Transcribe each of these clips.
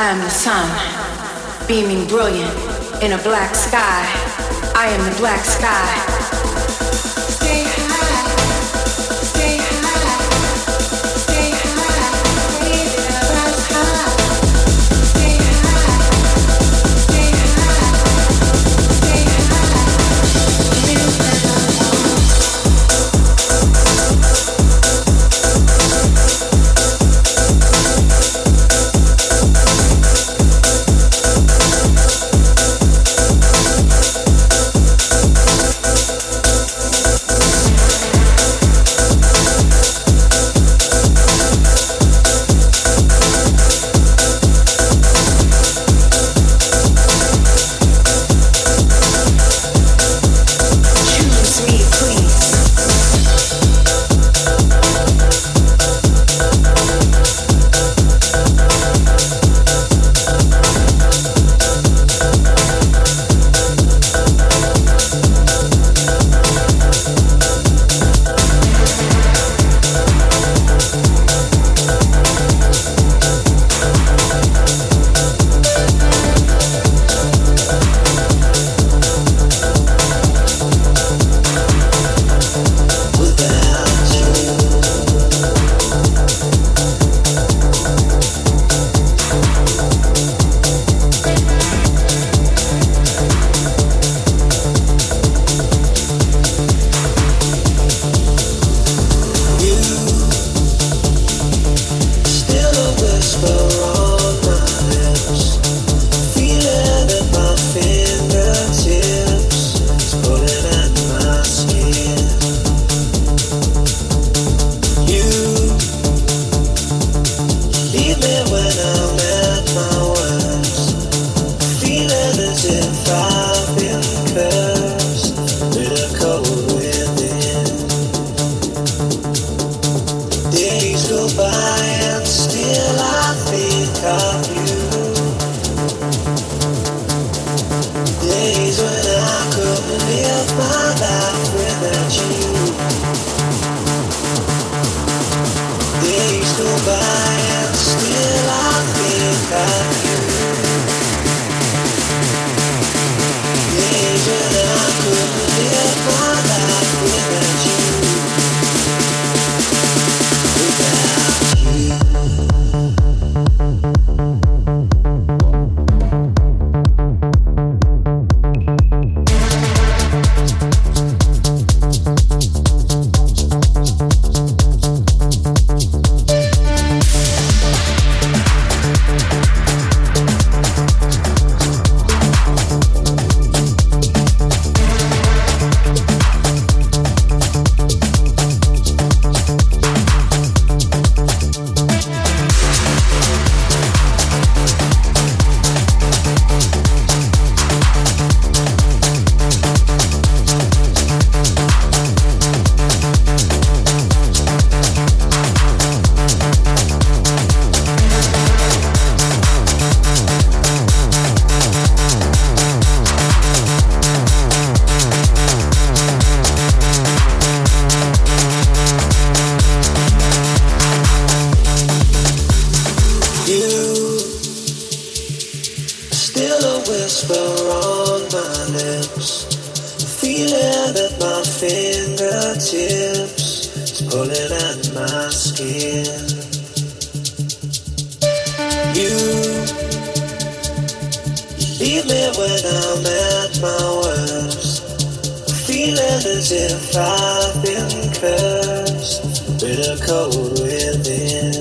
I am the sun, beaming brilliant in a black sky. I am the black sky. when I'm at my worst. Feeling as if I've been cursed with a cold within.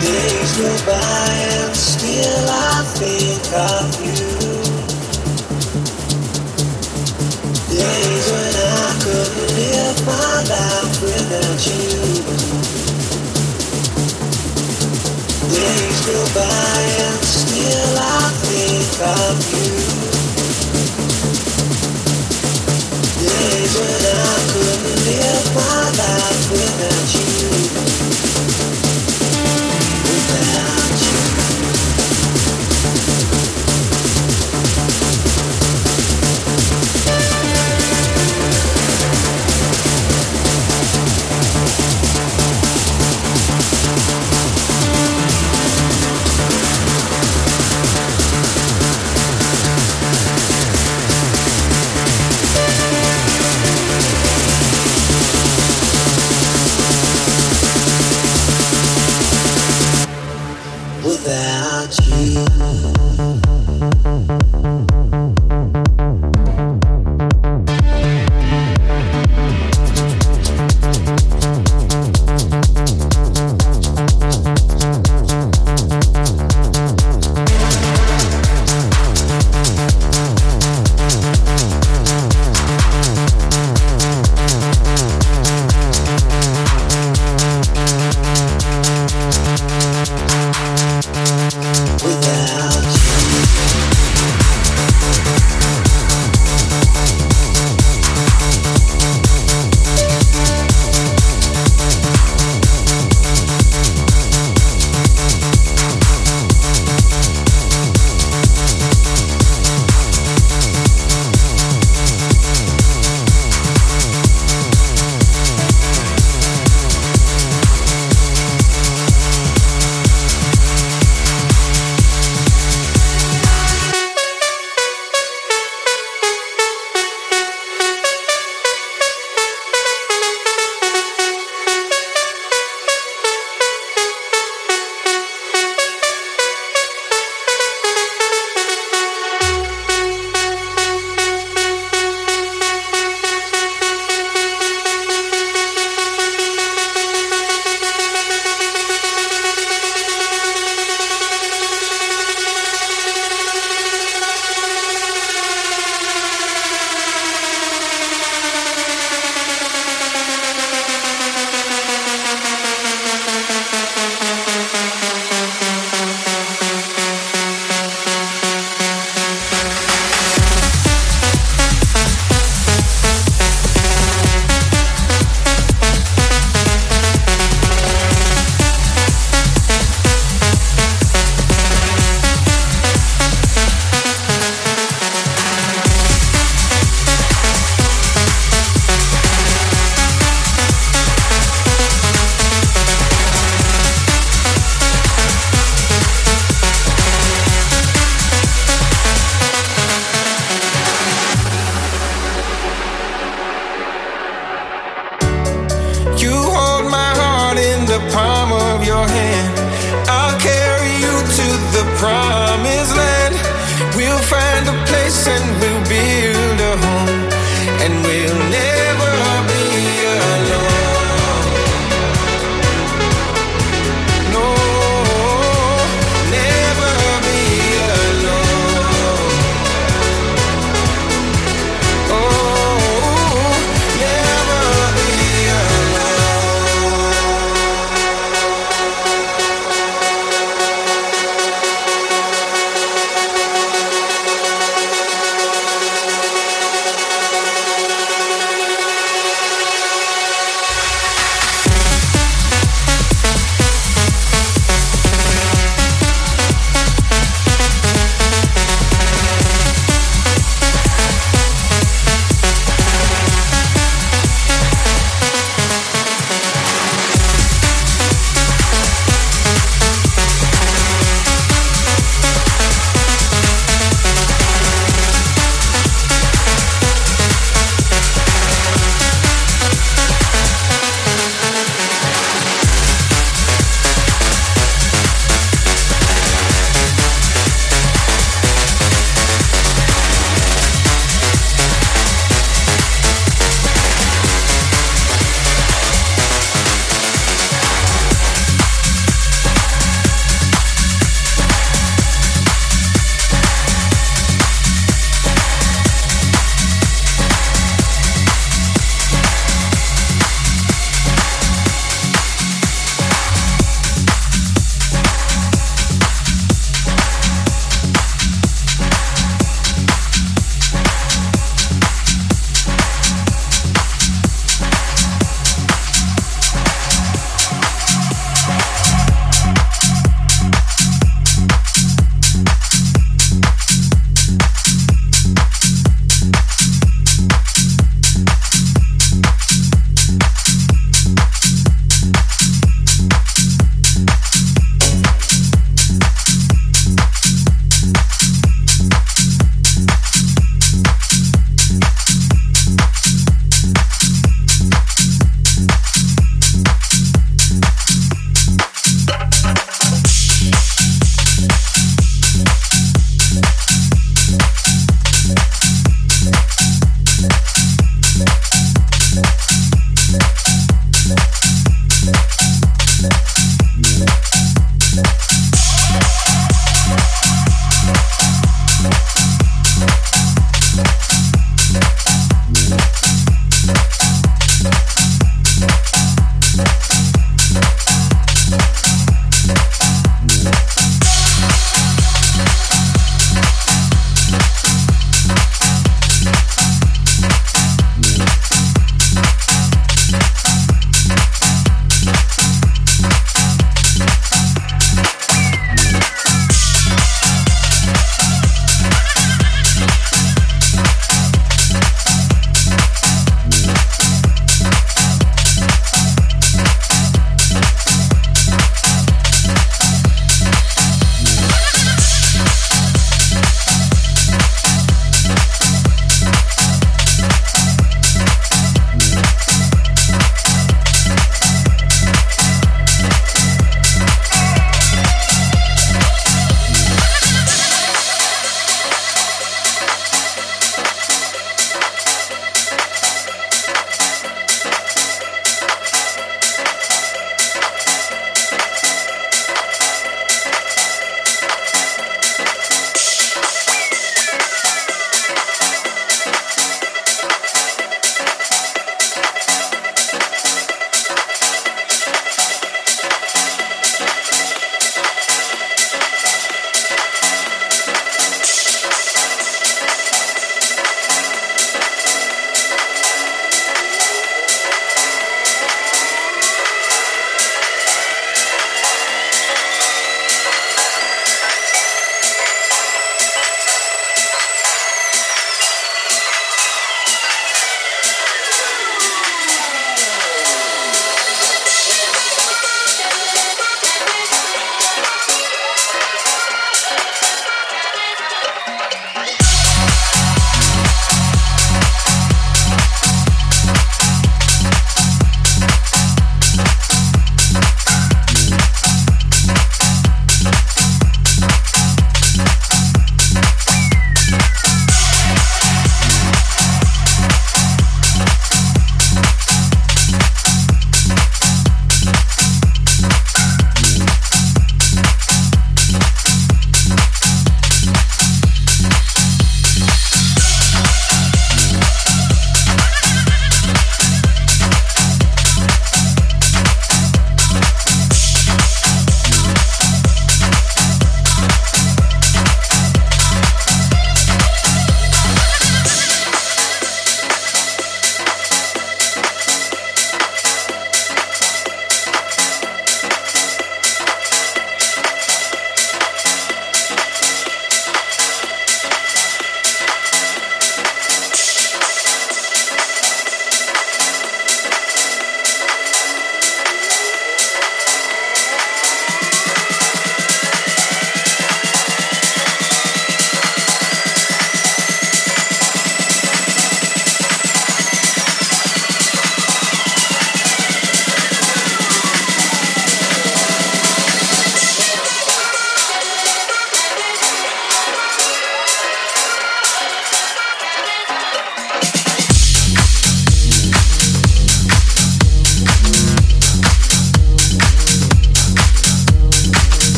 Days go by and still I think of you. Days when I could live my life without you days go by and still I think of you. Days when I couldn't live my life without you.